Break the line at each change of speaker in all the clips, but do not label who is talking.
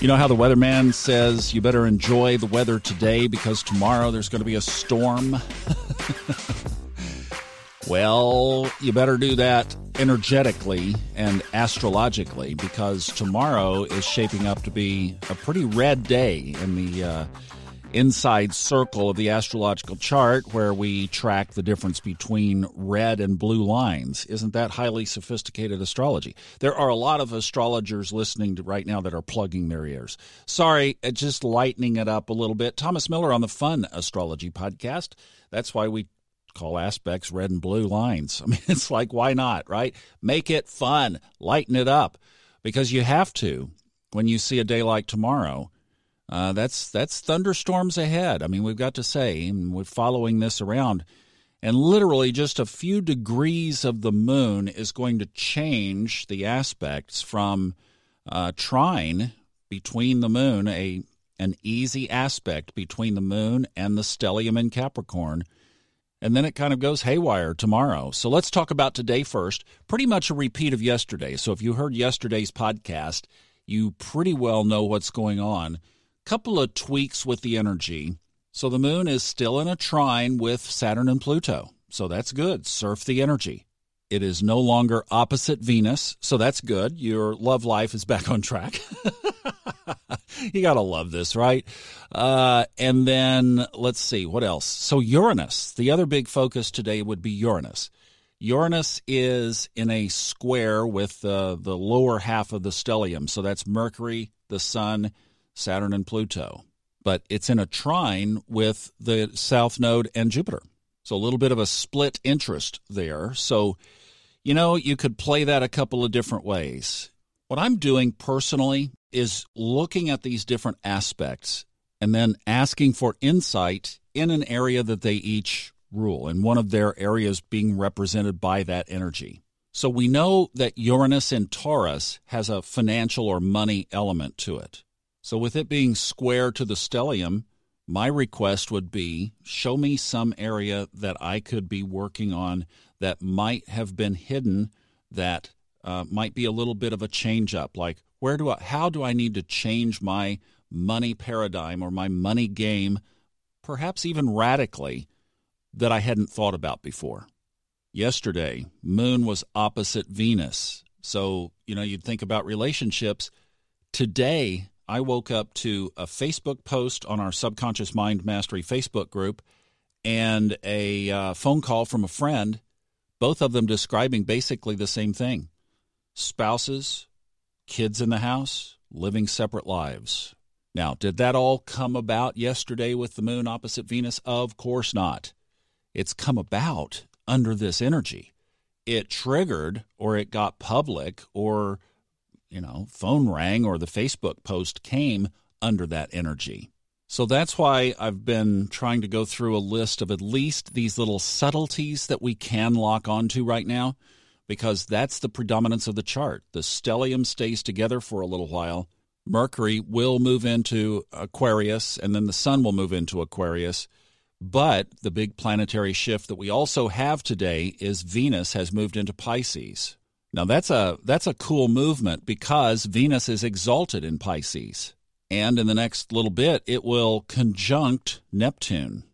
You know how the weatherman says you better enjoy the weather today because tomorrow there's going to be a storm? well, you better do that energetically and astrologically because tomorrow is shaping up to be a pretty red day in the uh, inside circle of the astrological chart where we track the difference between red and blue lines. Isn't that highly sophisticated astrology? There are a lot of astrologers listening to right now that are plugging their ears. Sorry, uh, just lightening it up a little bit. Thomas Miller on the Fun Astrology podcast. That's why we call aspects red and blue lines. I mean, it's like, why not, right? Make it fun, lighten it up because you have to when you see a day like tomorrow uh, that's that's thunderstorms ahead. I mean, we've got to say, we're following this around, and literally just a few degrees of the moon is going to change the aspects from uh, trine between the moon, a an easy aspect between the moon and the stellium in Capricorn. And then it kind of goes haywire tomorrow. So let's talk about today first. Pretty much a repeat of yesterday. So if you heard yesterday's podcast, you pretty well know what's going on couple of tweaks with the energy. So the moon is still in a trine with Saturn and Pluto. So that's good. Surf the energy. It is no longer opposite Venus. So that's good. Your love life is back on track. you got to love this, right? Uh, and then let's see, what else? So Uranus, the other big focus today would be Uranus. Uranus is in a square with uh, the lower half of the stellium. So that's Mercury, the Sun, Saturn and Pluto. But it's in a trine with the South Node and Jupiter. So a little bit of a split interest there. So, you know, you could play that a couple of different ways. What I'm doing personally is looking at these different aspects and then asking for insight in an area that they each rule, and one of their areas being represented by that energy. So we know that Uranus in Taurus has a financial or money element to it. So, with it being square to the stellium, my request would be show me some area that I could be working on that might have been hidden that uh, might be a little bit of a change up. Like, where do I, how do I need to change my money paradigm or my money game, perhaps even radically, that I hadn't thought about before? Yesterday, Moon was opposite Venus. So, you know, you'd think about relationships. Today, I woke up to a Facebook post on our Subconscious Mind Mastery Facebook group and a uh, phone call from a friend, both of them describing basically the same thing spouses, kids in the house, living separate lives. Now, did that all come about yesterday with the moon opposite Venus? Of course not. It's come about under this energy. It triggered or it got public or you know, phone rang or the Facebook post came under that energy. So that's why I've been trying to go through a list of at least these little subtleties that we can lock onto right now, because that's the predominance of the chart. The stellium stays together for a little while. Mercury will move into Aquarius, and then the sun will move into Aquarius. But the big planetary shift that we also have today is Venus has moved into Pisces. Now that's a that's a cool movement because Venus is exalted in Pisces. And in the next little bit it will conjunct Neptune.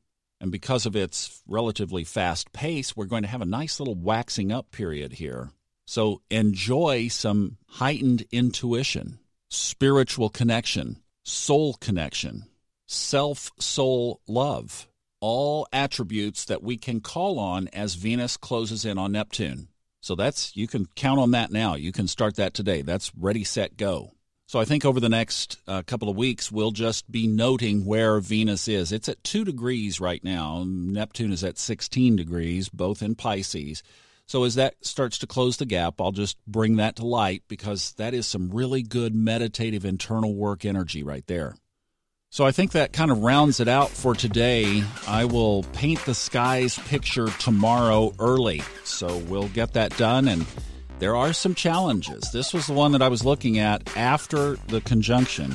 And because of its relatively fast pace, we're going to have a nice little waxing up period here. So enjoy some heightened intuition, spiritual connection, soul connection, self soul love, all attributes that we can call on as Venus closes in on Neptune. So that's you can count on that now. You can start that today. That's ready, set, go. So I think over the next uh, couple of weeks, we'll just be noting where Venus is. It's at two degrees right now. Neptune is at 16 degrees, both in Pisces. So as that starts to close the gap, I'll just bring that to light because that is some really good meditative internal work energy right there. So I think that kind of rounds it out for today. I will paint the skies picture tomorrow early. So we'll get that done. And there are some challenges. This was the one that I was looking at after the conjunction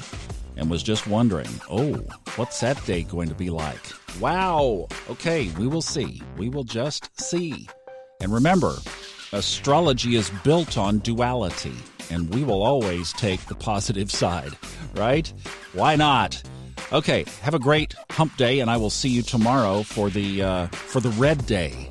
and was just wondering, oh, what's that day going to be like? Wow. Okay, we will see. We will just see. And remember, astrology is built on duality, and we will always take the positive side. right? Why not? Okay, have a great hump day, and I will see you tomorrow for the uh, for the red day.